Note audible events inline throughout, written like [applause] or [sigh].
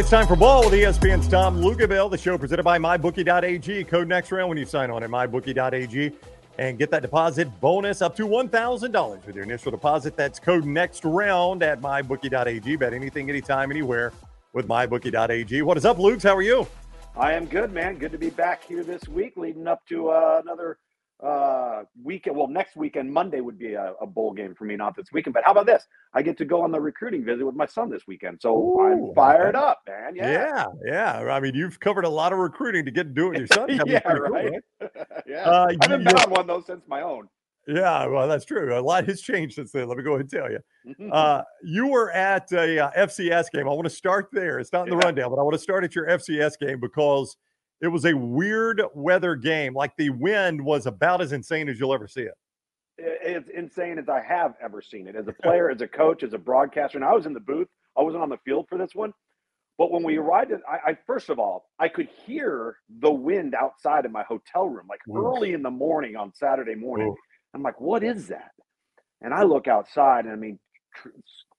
right, it's time for ball with ESPN's Tom Luginbill. The show presented by MyBookie.ag. Code next round when you sign on at MyBookie.ag and get that deposit bonus up to $1,000 with your initial deposit. That's code next round at MyBookie.ag. Bet anything, anytime, anywhere with MyBookie.ag. What is up, Luke? How are you? I am good, man. Good to be back here this week, leading up to uh, another uh, weekend. Well, next weekend, Monday would be a, a, bowl game for me, not this weekend. But how about this? I get to go on the recruiting visit with my son this weekend, so Ooh, I'm fired up, man. Yeah, yeah, yeah. I mean, you've covered a lot of recruiting to get to do it with your son. [laughs] yeah, right. Cool, right? [laughs] yeah, uh, I haven't been on one though since my own. Yeah, well, that's true. A lot has changed since then. Let me go ahead and tell you. [laughs] Uh, you were at a uh, FCS game. I want to start there. It's not in the yeah. rundown, but I want to start at your FCS game because – it was a weird weather game. Like the wind was about as insane as you'll ever see it. It's insane as I have ever seen it. As a [laughs] player, as a coach, as a broadcaster, and I was in the booth. I wasn't on the field for this one. But when we arrived, at, I, I first of all, I could hear the wind outside of my hotel room, like Ooh. early in the morning on Saturday morning. Ooh. I'm like, what is that? And I look outside, and I mean, tr-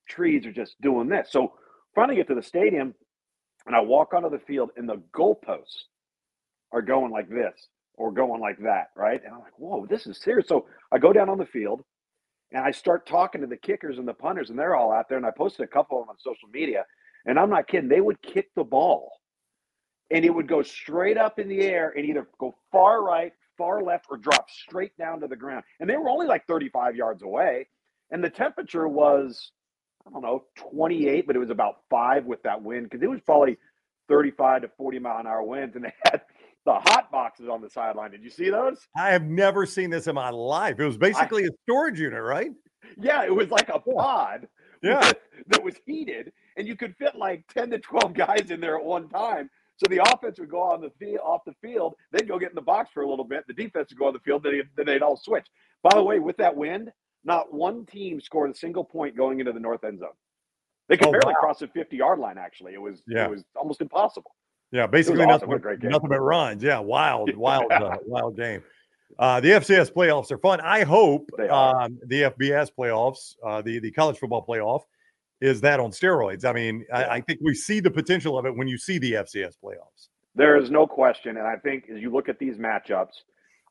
trees are just doing this. So finally get to the stadium, and I walk onto the field, and the goalposts are going like this or going like that, right? And I'm like, whoa, this is serious. So I go down on the field and I start talking to the kickers and the punters, and they're all out there. And I posted a couple of them on social media. And I'm not kidding. They would kick the ball and it would go straight up in the air and either go far right, far left, or drop straight down to the ground. And they were only like 35 yards away. And the temperature was, I don't know, 28, but it was about five with that wind because it was probably 35 to 40 mile an hour winds. And they had the hot boxes on the sideline. Did you see those? I have never seen this in my life. It was basically I, a storage unit, right? Yeah, it was like a pod. Yeah. With, that was heated, and you could fit like 10 to 12 [laughs] guys in there at one time. So the offense would go on the field, off the field, they'd go get in the box for a little bit. The defense would go on the field, then, then they'd all switch. By the way, with that wind, not one team scored a single point going into the north end zone. They could oh, barely wow. cross the 50 yard line, actually. It was, yeah. it was almost impossible. Yeah, basically awesome. nothing, but, nothing but runs. Yeah, wild, [laughs] wild, uh, wild game. Uh, the FCS playoffs are fun. I hope um, the FBS playoffs, uh, the the college football playoff, is that on steroids. I mean, yeah. I, I, think we see the potential of it when you see the FCS playoffs. There is no question, and I think as you look at these matchups,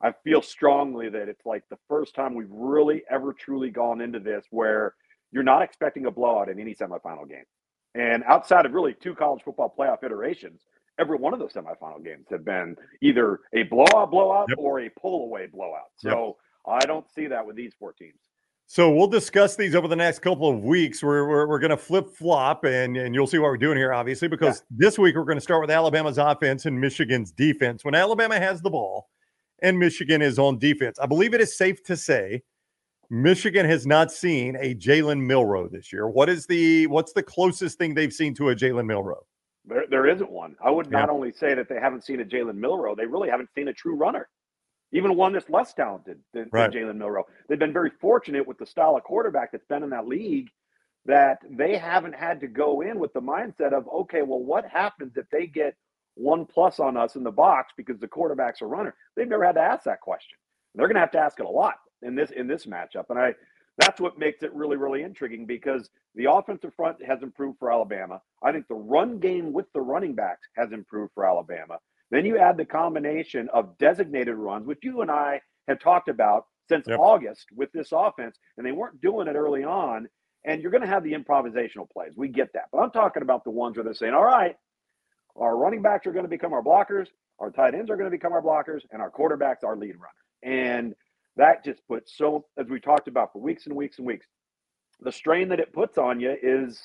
I feel strongly that it's like the first time we've really ever truly gone into this where you're not expecting a blowout in any semifinal game. And outside of really two college football playoff iterations, every one of those semifinal games have been either a blowout blowout yep. or a pull away blowout. So yep. I don't see that with these four teams. So we'll discuss these over the next couple of weeks. We're, we're, we're going to flip flop, and, and you'll see what we're doing here, obviously, because yeah. this week we're going to start with Alabama's offense and Michigan's defense. When Alabama has the ball and Michigan is on defense, I believe it is safe to say Michigan has not seen a Jalen Milroe this year. What is the what's the closest thing they've seen to a Jalen Milroe? There, there isn't one. I would not only say that they haven't seen a Jalen Milroe, they really haven't seen a true runner, even one that's less talented than, right. than Jalen Milroe. They've been very fortunate with the style of quarterback that's been in that league that they haven't had to go in with the mindset of, okay, well, what happens if they get one plus on us in the box because the quarterback's a runner? They've never had to ask that question. They're going to have to ask it a lot in this in this matchup, and I that's what makes it really, really intriguing because the offensive front has improved for Alabama. I think the run game with the running backs has improved for Alabama. Then you add the combination of designated runs, which you and I have talked about since yep. August with this offense, and they weren't doing it early on. And you're going to have the improvisational plays. We get that. But I'm talking about the ones where they're saying, all right, our running backs are going to become our blockers, our tight ends are going to become our blockers, and our quarterbacks our lead runner. And that just puts so as we talked about for weeks and weeks and weeks the strain that it puts on you is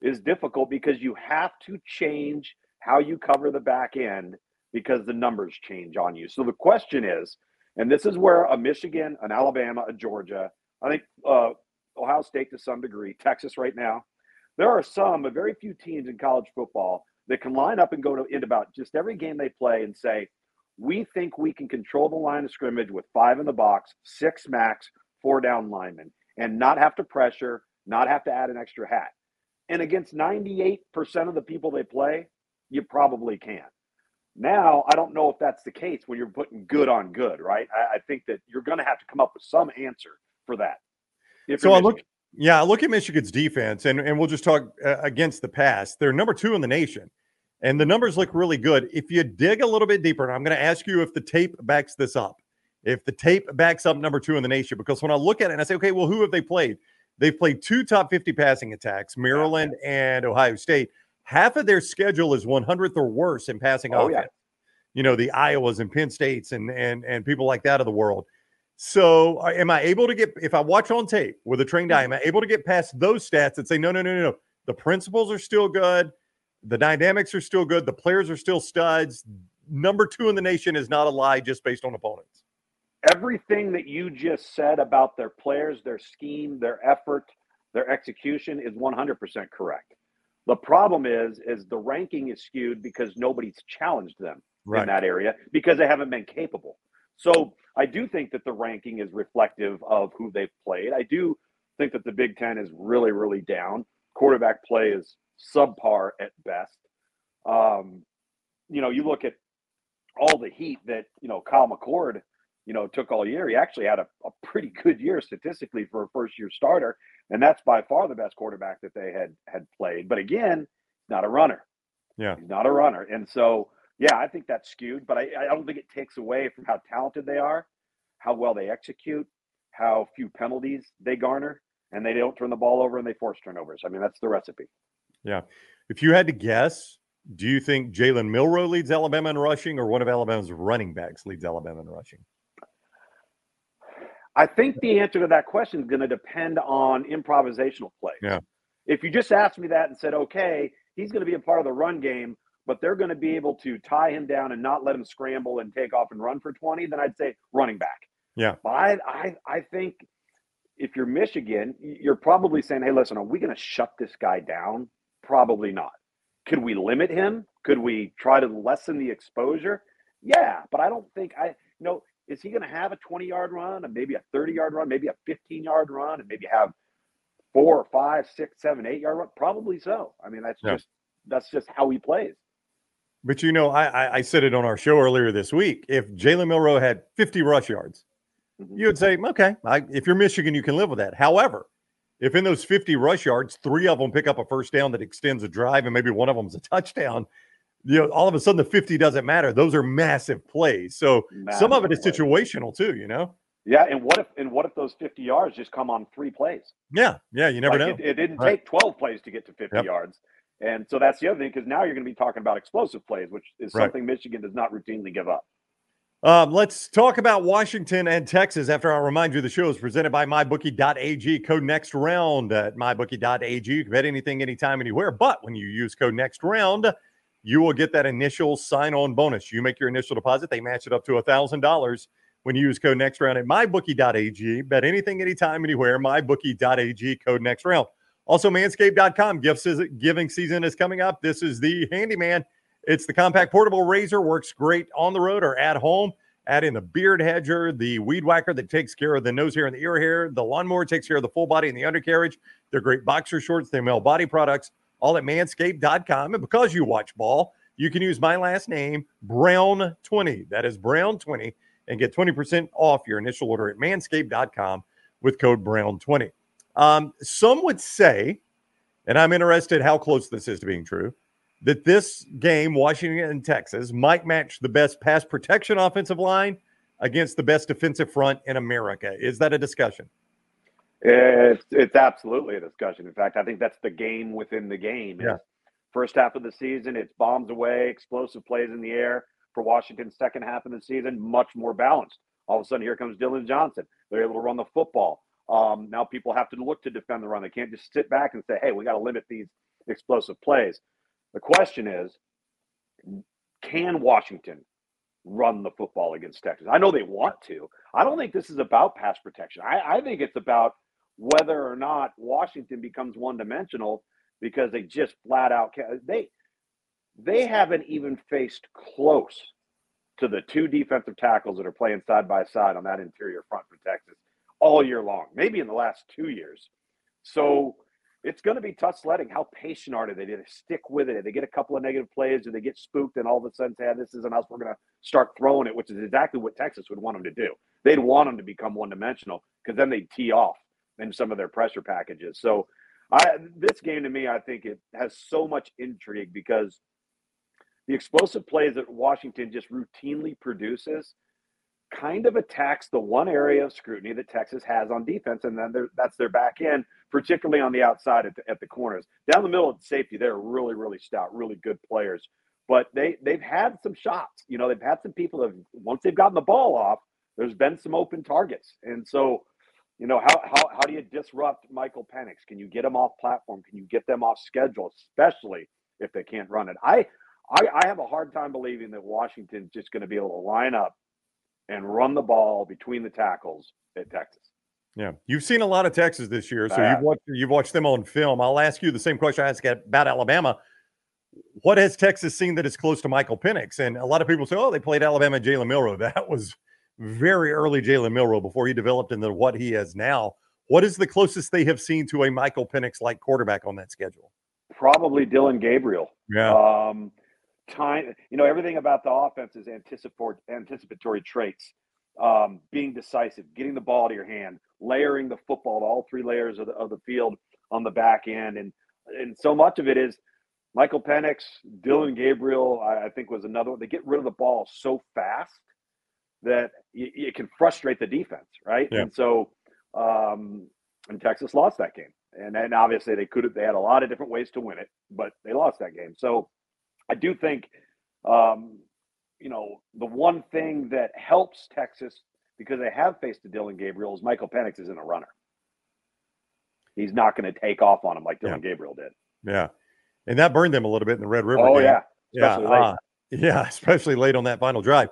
is difficult because you have to change how you cover the back end because the numbers change on you. So the question is and this is where a michigan an alabama a georgia i think uh, ohio state to some degree texas right now there are some but very few teams in college football that can line up and go to in about just every game they play and say we think we can control the line of scrimmage with five in the box, six max, four down linemen, and not have to pressure, not have to add an extra hat. And against 98% of the people they play, you probably can. Now, I don't know if that's the case when you're putting good on good, right? I, I think that you're going to have to come up with some answer for that. So I look, Yeah, I look at Michigan's defense, and, and we'll just talk uh, against the pass. They're number two in the nation, and the numbers look really good. If you dig a little bit deeper, and I'm going to ask you if the tape backs this up, if the tape backs up number two in the nation, because when I look at it and I say, okay, well, who have they played? They've played two top 50 passing attacks, Maryland and Ohio State. Half of their schedule is 100th or worse in passing oh, offense. Yeah. You know, the Iowas and Penn States and and and people like that of the world. So, uh, am I able to get if I watch on tape with a trained eye, am I able to get past those stats and say, no, no, no, no, no, the principles are still good, the dynamics are still good, the players are still studs. Number two in the nation is not a lie just based on opponents. Everything that you just said about their players, their scheme, their effort, their execution is 100% correct. The problem is, is the ranking is skewed because nobody's challenged them right. in that area because they haven't been capable. So I do think that the ranking is reflective of who they've played. I do think that the Big Ten is really, really down. Quarterback play is subpar at best. Um, you know, you look at all the heat that, you know, Kyle McCord, you know, took all year. He actually had a, a pretty good year statistically for a first year starter. And that's by far the best quarterback that they had had played. But again, not a runner. Yeah. He's not a runner. And so yeah, I think that's skewed, but I, I don't think it takes away from how talented they are, how well they execute, how few penalties they garner, and they don't turn the ball over and they force turnovers. I mean, that's the recipe. Yeah. If you had to guess, do you think Jalen Milroe leads Alabama in rushing or one of Alabama's running backs leads Alabama in rushing? I think the answer to that question is going to depend on improvisational play. Yeah. If you just asked me that and said, okay, he's going to be a part of the run game, but they're going to be able to tie him down and not let him scramble and take off and run for 20, then I'd say running back. Yeah. But I, I, I think if you're Michigan, you're probably saying, hey, listen, are we going to shut this guy down? Probably not. Could we limit him? Could we try to lessen the exposure? Yeah, but I don't think I, you know, is he going to have a 20 yard run and maybe a 30 yard run, maybe a 15 yard run, and maybe have four, five, six, seven, eight yard run? Probably so. I mean, that's yeah. just that's just how he plays. But you know, I, I said it on our show earlier this week. If Jalen Milroe had 50 rush yards, mm-hmm. you would say, okay, I, if you're Michigan, you can live with that. However, if in those 50 rush yards, three of them pick up a first down that extends a drive, and maybe one of them is a touchdown, you know, all of a sudden the 50 doesn't matter. Those are massive plays. So massive some of it is situational too, you know? Yeah, and what if and what if those 50 yards just come on three plays? Yeah, yeah, you never like know. It, it didn't right. take 12 plays to get to 50 yep. yards. And so that's the other thing because now you're going to be talking about explosive plays, which is right. something Michigan does not routinely give up. Um, let's talk about Washington and Texas after I remind you the show is presented by MyBookie.ag. Code next round at MyBookie.ag. You can bet anything, anytime, anywhere. But when you use code next round, you will get that initial sign on bonus. You make your initial deposit, they match it up to $1,000 when you use code next round at MyBookie.ag. Bet anything, anytime, anywhere. MyBookie.ag. Code next round. Also, manscaped.com gifts giving season is coming up. This is the handyman. It's the compact portable razor, works great on the road or at home. Add in the beard hedger, the weed whacker that takes care of the nose hair and the ear hair. The lawnmower takes care of the full body and the undercarriage. They're great boxer shorts. They male body products, all at manscaped.com. And because you watch ball, you can use my last name, Brown20. That is Brown20, and get 20% off your initial order at manscaped.com with code Brown20. Um, some would say, and I'm interested how close this is to being true, that this game, Washington and Texas, might match the best pass protection offensive line against the best defensive front in America. Is that a discussion? It's, it's absolutely a discussion. In fact, I think that's the game within the game. Yeah. First half of the season, it's bombs away, explosive plays in the air. For Washington, second half of the season, much more balanced. All of a sudden, here comes Dillon Johnson. They're able to run the football. Um, now people have to look to defend the run. They can't just sit back and say, hey, we got to limit these explosive plays. The question is, can Washington run the football against Texas? I know they want to. I don't think this is about pass protection. I, I think it's about whether or not Washington becomes one dimensional because they just flat out they they haven't even faced close to the two defensive tackles that are playing side by side on that interior front for Texas all year long, maybe in the last two years. So it's going to be tough sledding. How patient are they? Do they stick with it? they get a couple of negative plays? Do they get spooked and all of a sudden say, ah, this isn't us. We're going to start throwing it, which is exactly what Texas would want them to do. They'd want them to become one dimensional because then they'd tee off in some of their pressure packages. So I, this game to me, I think it has so much intrigue because the explosive plays that Washington just routinely produces kind of attacks the one area of scrutiny that Texas has on defense, and then that's their back end, particularly on the outside at the, at the corners. Down the middle of safety, they're really, really stout, really good players. But they they've had some shots. You know, they've had some people that once they've gotten the ball off, there's been some open targets, and so you know, how, how, how do you disrupt Michael Penix? Can you get them off platform? Can you get them off schedule, especially if they can't run it? I, I, I have a hard time believing that Washington's just going to be able to line up and run the ball between the tackles at Texas. Yeah, you've seen a lot of Texas this year, so you've watched you've watched them on film. I'll ask you the same question I asked about Alabama. What has Texas seen that is close to Michael Penix? And a lot of people say, "Oh, they played Alabama, Jalen Milroe." [laughs] That was very early Jalen Milroe before he developed into what he is now. What is the closest they have seen to a Michael Penix like quarterback on that schedule? Probably Dillon Gabriel. Yeah. Um, time, you know, everything about the offense is anticipatory, anticipatory traits. Um, being decisive, getting the ball to your hand, layering the football to all three layers of the, of the field on the back end, and and so much of it is Michael Penix, Dillon Gabriel. I, I think was another one. They get rid of the ball so fast that it can frustrate the defense, right? Yeah. And so, um, and Texas lost that game, and then obviously they could have. They had a lot of different ways to win it, but they lost that game. So, I do think, um, you know, the one thing that helps Texas because they have faced a Dillon Gabriel is Michael Penix isn't a runner. He's not going to take off on him like Dillon yeah. Gabriel did. Yeah, and that burned them a little bit in the Red River. Oh game. yeah, especially yeah, uh, [laughs] yeah, especially late on that final drive.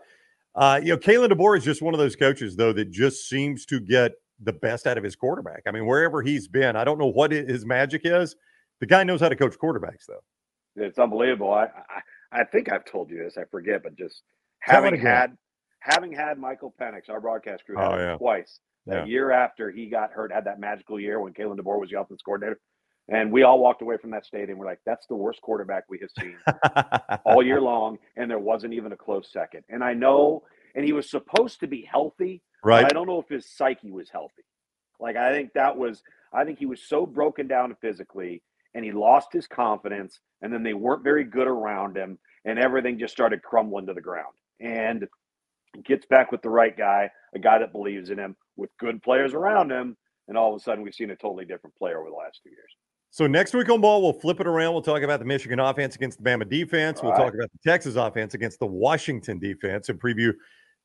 Uh, you know, Kalen DeBoer is just one of those coaches, though, that just seems to get the best out of his quarterback. I mean, wherever he's been, I don't know what his magic is. The guy knows how to coach quarterbacks, though. It's unbelievable. I, I, I think I've told you this. I forget, but just having had having had Michael Penix, our broadcast crew, oh, yeah. twice yeah. year after he got hurt, had that magical year when Kalen DeBoer was the offense coordinator. And we all walked away from that stadium. We're like, that's the worst quarterback we have seen [laughs] all year long. And there wasn't even a close second. And I know, and he was supposed to be healthy. Right. I don't know if his psyche was healthy. Like, I think that was, I think he was so broken down physically and he lost his confidence. And then they weren't very good around him. And everything just started crumbling to the ground. And gets back with the right guy, a guy that believes in him, with good players around him. And all of a sudden, we've seen a totally different player over the last two years. So next week on ball, we'll flip it around. We'll talk about the Michigan offense against the Bama defense. we'll talk about the Texas offense against the Washington defense and preview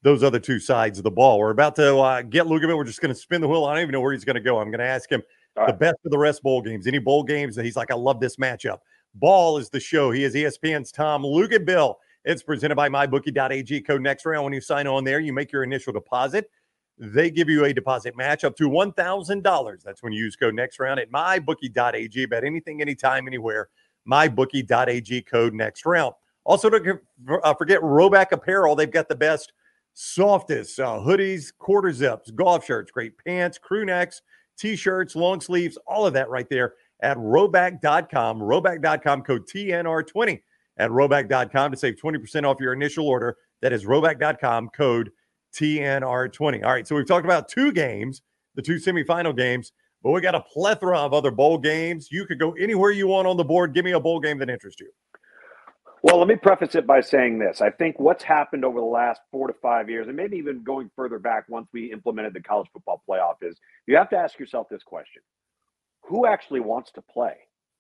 those other two sides of the ball. We're about to uh, get Luginbill. We're just going to spin the wheel. I don't even know where he's going to go. I'm going to ask him All the right. best of the rest bowl games. Any bowl games that he's like, I love this matchup. Ball is the show. He is ESPN's Tom Luginbill. It's presented by MyBookie.ag. Code next round. When you sign on there, you make your initial deposit. They give you a deposit match up to $1,000. That's when you use code next round at mybookie.ag. Bet anything, anytime, anywhere. Mybookie.ag code next round. Also, don't uh, forget Rhoback Apparel. They've got the best, softest uh, hoodies, quarter zips, golf shirts, great pants, crew necks, t shirts, long sleeves, all of that right there at rhoback.com. Rhoback.com code TNR20 at rhoback.com to save 20% off your initial order. That is rhoback.com code TNR20. All right, so we've talked about two games, the two semifinal games, but we got a plethora of other bowl games. You could go anywhere you want on the board. Give me a bowl game that interests you. Well, let me preface it by saying this. I think what's happened over the last four to five years, and maybe even going further back once we implemented the college football playoff, is you have to ask yourself this question Who actually wants to play?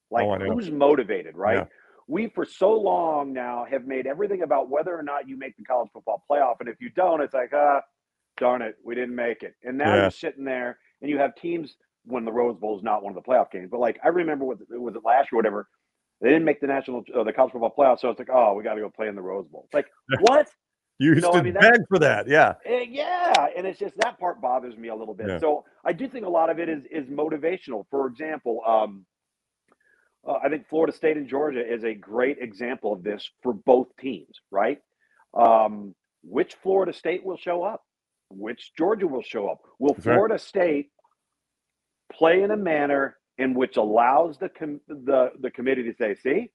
Like, oh, who's motivated, right? Yeah we for so long now have made everything about whether or not you make the college football playoff. And if you don't, it's like, ah, darn it, we didn't make it. And now yeah. you're sitting there and you have teams when the Rose Bowl is not one of the playoff games. But like I remember what was it last year, whatever. They didn't make the national, uh, the college football playoff, so it's like, oh, we got to go play in the Rose Bowl. It's like, [laughs] what? You used to I mean, beg for that, yeah, eh, yeah, and it's just that part bothers me a little bit. Yeah. So I do think a lot of it is is motivational. For example, um, uh, I think Florida State and Georgia is a great example of this for both teams, right? Um, which Florida State will show up? Which Georgia will show up? Will Florida right. State play in a manner in which allows the com- the the committee to say, "See,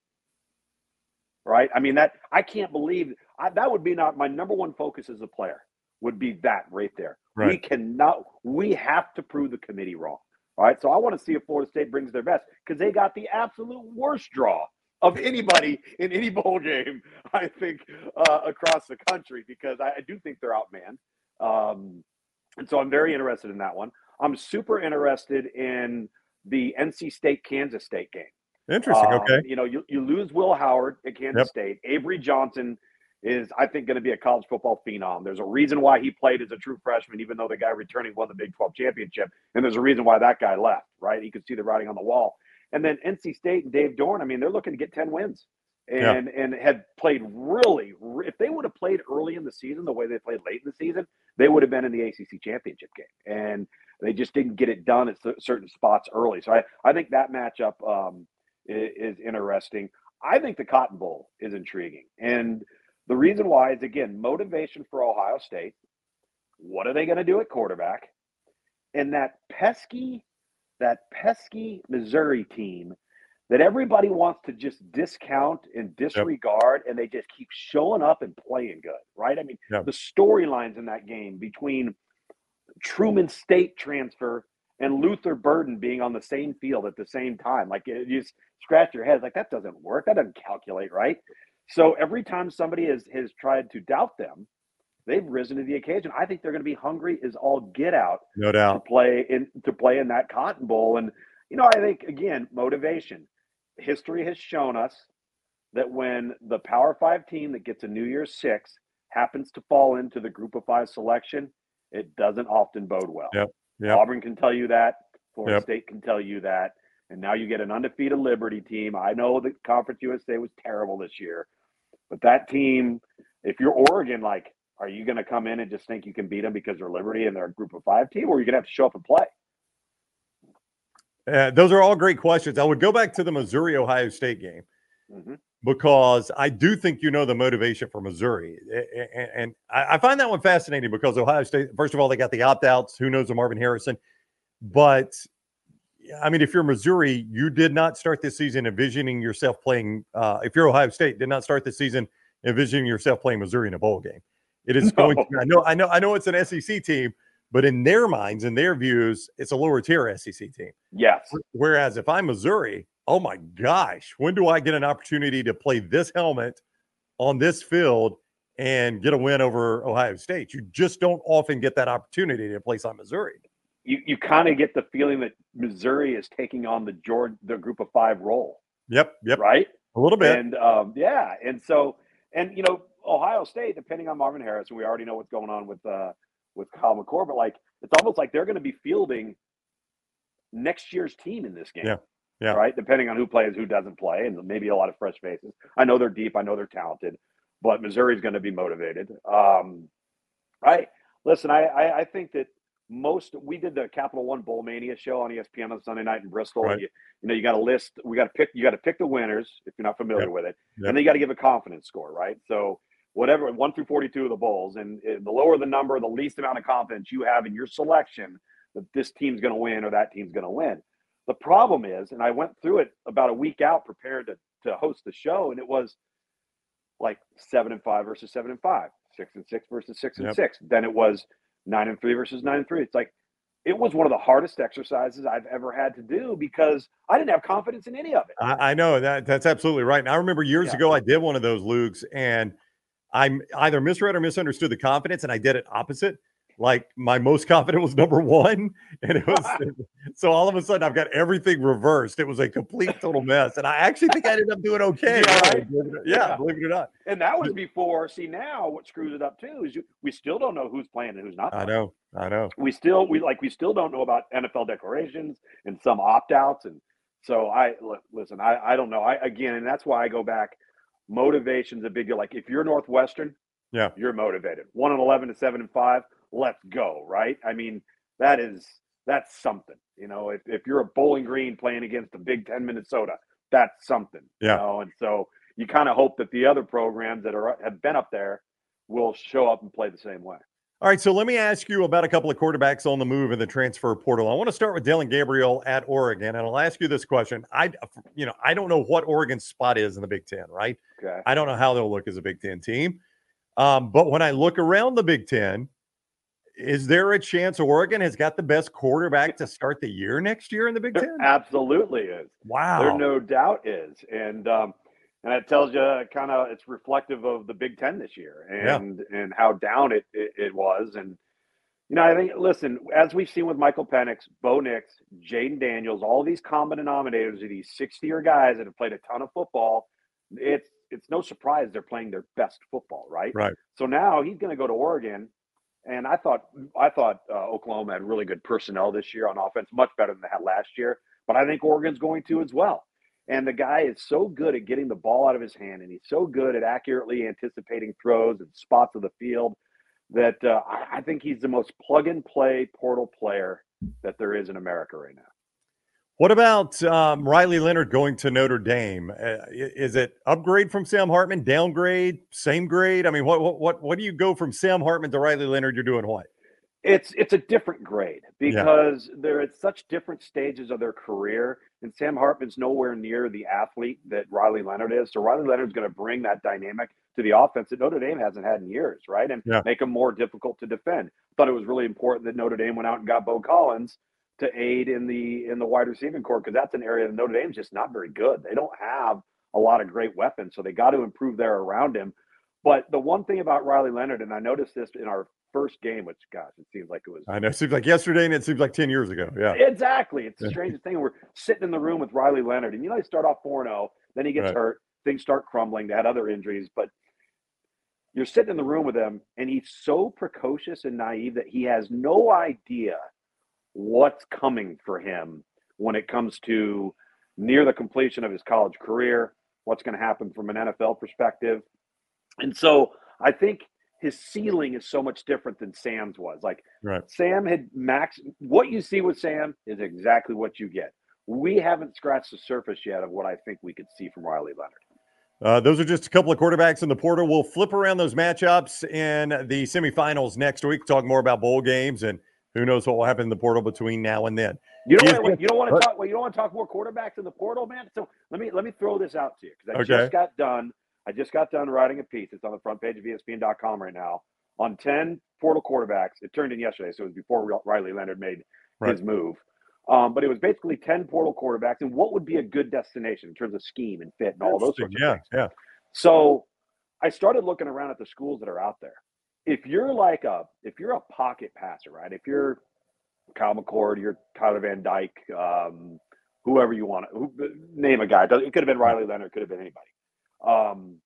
right?" I mean that I can't believe I, that would be not my number one focus as a player would be that right there. Right. We cannot. We have to prove the committee wrong. All right. So I want to see if Florida State brings their best because they got the absolute worst draw of anybody in any bowl game, [laughs] I think, uh, across the country because I, I, do think they're outmanned. Um, and so I'm very interested in that one. I'm super interested in the NC State Kansas State game. Interesting. Um, okay. You know, you, you lose Will Howard at Kansas yep. State. Avery Johnson is, I think, going to be a college football phenom. There's a reason why he played as a true freshman, even though the guy returning won the Big 12 championship. And there's a reason why that guy left, right? You could see the writing on the wall. And then NC State and Dave Doeren, I mean, they're looking to get 10 wins and yeah. and had played really if they would have played early in the season the way they played late in the season they would have been in the ACC championship game and they just didn't get it done at certain spots early so I, I think that matchup um, is, is interesting I think the Cotton Bowl is intriguing and the reason why is again motivation for Ohio State what are they going to do at quarterback and that pesky that pesky Missouri team that everybody wants to just discount and disregard, yep. and they just keep showing up and playing good, right? I mean, yep. the storylines in that game between Truman State transfer and Luther Burden being on the same field at the same time, like you scratch your head, like that doesn't work, that doesn't calculate, right? So every time somebody has has tried to doubt them, they've risen to the occasion. I think they're going to be hungry as all get out, no doubt, to play in to play in that Cotton Bowl, and you know, I think again, motivation. History has shown us that when the Power Five team that gets a New Year's Six happens to fall into the Group of Five selection, it doesn't often bode well. Yep. Yep. Auburn can tell you that. Florida yep. State can tell you that. And now you get an undefeated Liberty team. I know the Conference USA was terrible this year, but that team, if you're Oregon, like, are you going to come in and just think you can beat them because they're Liberty and they're a Group of Five team, or are you going to have to show up and play? Uh, those are all great questions. I would go back to the Missouri Ohio State game mm-hmm. Because I do think you know the motivation for Missouri. And I find that one fascinating because Ohio State, first of all, they got the opt outs. Who knows of Marvin Harrison? But I mean, if you're Missouri, you did not start this season envisioning yourself playing. Uh, if you're Ohio State, did not start the season envisioning yourself playing Missouri in a bowl game. It is [laughs] no. going. To, I know. I know. I know. It's an SEC team, but in their minds, in their views, it's a lower tier SEC team. Yes. Whereas if I'm Missouri, oh my gosh, when do I get an opportunity to play this helmet on this field and get a win over Ohio State? You just don't often get that opportunity to play on Missouri. You you kind of get the feeling that Missouri is taking on the George the group of five role. Yep. Yep. Right. A little bit. And um, yeah, and so and you know Ohio State, depending on Marvin Harris, and we already know what's going on with uh, with Kyle McCord, but like it's almost like they're going to be fielding next year's team in this game. Yeah. Yeah. Right. Depending on who plays, who doesn't play, and maybe a lot of fresh faces. I know they're deep. I know they're talented, but Missouri's going to be motivated. Um, I listen. I, I, I think that most we did the Capital One Bowl Mania show on ESPN on Sunday night in Bristol. Right. You, you, know, you got to list. We got to pick. You got to pick the winners if you're not familiar yep. with it, yep. and then you got to give a confidence score. Right. So whatever one through 42 of the bowls and the lower the number the least amount of confidence you have in your selection that this team's going to win or that team's going to win the problem is and i went through it about a week out prepared to, to host the show and it was like seven and five versus seven and five six and six versus six and yep. six then it was nine and three versus nine and three it's like it was one of the hardest exercises I've ever had to do because I didn't have confidence in any of it. I, I know that that's absolutely right. And I remember years yeah. ago I did one of those Luke's and I either misread or misunderstood the confidence, and I did it opposite. Like my most confident was number one, and it was [laughs] [laughs] so all of a sudden I've got everything reversed. It was a complete total mess, and I actually think I ended up doing okay. Yeah, right? yeah, yeah, believe it or not. And that was before. See now, what screws it up too is you, we still don't know who's playing and who's not. Playing. I know, I know. We still we like we still don't know about NFL declarations and some opt outs, and so I listen. I I don't know. I again, and that's why I go back motivation's a big deal. Like if you're Northwestern, yeah, you're motivated. One and eleven to seven and five, let's go, right? I mean, that is that's something. You know, if, if you're a Bowling Green playing against a Big Ten Minnesota, that's something. Yeah. You know? And so you kind of hope that the other programs that are have been up there will show up and play the same way. All right, so let me ask you about a couple of quarterbacks on the move in the transfer portal. I want to start with Dillon Gabriel at Oregon, and I'll ask you this question. I, you know, I don't know what Oregon's spot is in the Big Ten, right? Okay. I don't know how they'll look as a Big Ten team, um, but when I look around the Big Ten, is there a chance Oregon has got the best quarterback to start the year next year in the Big Ten? Absolutely is. Wow. There no doubt is. And um, and it tells you kind of it's reflective of the Big Ten this year and yeah. and how down it, it, it was. And you know, I think listen, as we've seen with Michael Penix, Bo Nix, Jayden Daniels, all these common denominators are these 60-year guys that have played a ton of football. It's it's no surprise they're playing their best football, right? Right. So now he's going to go to Oregon, and I thought I thought uh, Oklahoma had really good personnel this year on offense, much better than they had last year. But I think Oregon's going to as well. And the guy is so good at getting the ball out of his hand, and he's so good at accurately anticipating throws and spots of the field that uh, I think he's the most plug and play portal player that there is in America right now. What about um, Riley Leonard going to Notre Dame? Uh, is it upgrade from Sam Hartman, downgrade, same grade? I mean, what what what what do you go from Sam Hartman to Riley Leonard? You're doing what? It's it's a different grade because yeah. they're at such different stages of their career, and Sam Hartman's nowhere near the athlete that Riley Leonard is. So Riley Leonard's going to bring that dynamic to the offense that Notre Dame hasn't had in years, right? And yeah. make them more difficult to defend. Thought it was really important that Notre Dame went out and got Beaux Collins to aid in the in the wide receiving corps because that's an area that Notre Dame's just not very good. They don't have a lot of great weapons, so they got to improve there around him. But the one thing about Riley Leonard, and I noticed this in our first game, which gosh, it seems like it was. I know. It seems like yesterday, and it seems like ten years ago. Yeah, exactly. It's the strangest thing. We're sitting in the room with Riley Leonard, and you know, they start off four zero, oh, then he gets right. hurt, things start crumbling. They had other injuries, but you're sitting in the room with him, and he's so precocious and naive that he has no idea what's coming for him when it comes to near the completion of his college career, what's going to happen from an NFL perspective. And so I think his ceiling is so much different than Sam's was. Like right. Sam had max what you see with Sam is exactly what you get. We haven't scratched the surface yet of what I think we could see from Riley Leonard. Uh, those are just a couple of quarterbacks in the portal. We'll flip around those matchups in the semifinals next week. Talk more about bowl games and who knows what will happen in the portal between now and then. You don't, want, you don't want to talk. Well, you don't want to talk more quarterbacks in the portal, man. So let me let me throw this out to you because I okay. just got done I just got done writing a piece. It's on the front page of ESPN.com right now on 10 portal quarterbacks. It turned in yesterday, so it was before Riley Leonard made right. his move. Um, but it was basically 10 portal quarterbacks and what would be a good destination in terms of scheme and fit and all those sorts of yeah, things. Yeah. So I started looking around at the schools that are out there. If you're like a if you're a pocket passer, right? If you're Kyle McCord, you're Tyler Van Dyke, um, whoever you want to who, name a guy. It could have been Riley Leonard, could have been anybody. Um,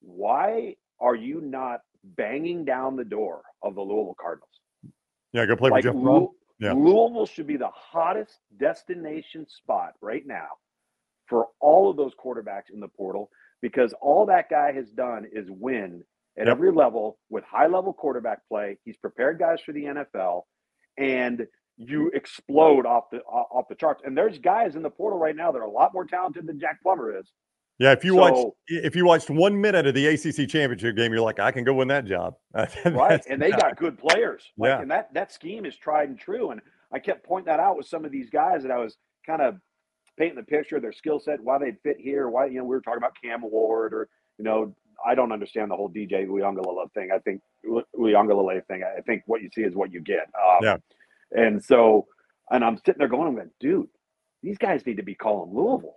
why are you not banging down the door of the Louisville Cardinals? Yeah, go play like with Jeff yeah. Louisville should be the hottest destination spot right now for all of those quarterbacks in the portal because all that guy has done is win at every level with high level quarterback play. He's prepared guys for the NFL and you explode off the off the charts. And there's guys in the portal right now that are a lot more talented than Jack Plummer is yeah, if you so, watched if you watched one minute of the ACC championship game, you're like, I can go win that job. [laughs] right, and they got good players. Like, yeah, and that that scheme is tried and true. And I kept pointing that out with some of these guys that I was kind of painting the picture of their skill set, why they'd fit here. Why you know we were talking about Cam Ward or you know I don't understand the whole DJ Uiagalelei thing. I think Uiagalelei thing. I think what you see is what you get. Um, yeah, and so and I'm sitting there going, I'm going, dude, these guys need to be calling Louisville.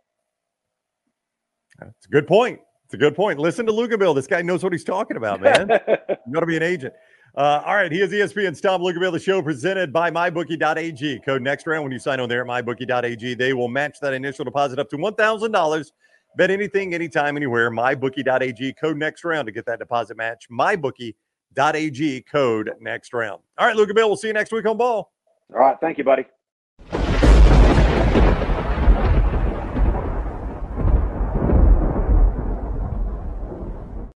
It's a good point. It's a good point. Listen to Luginbill. This guy knows what he's talking about, man. [laughs] you got to be an agent. Uh, all right, he is ESPN's Tom Luginbill. The show presented by MyBookie.ag. Code next round when you sign on there at MyBookie.ag. They will match that initial deposit up to one thousand dollars. Bet anything, anytime, anywhere. MyBookie.ag. Code next round to get that deposit match. MyBookie.ag. Code next round. All right, Luginbill. We'll see you next week on Ball. All right, thank you, buddy.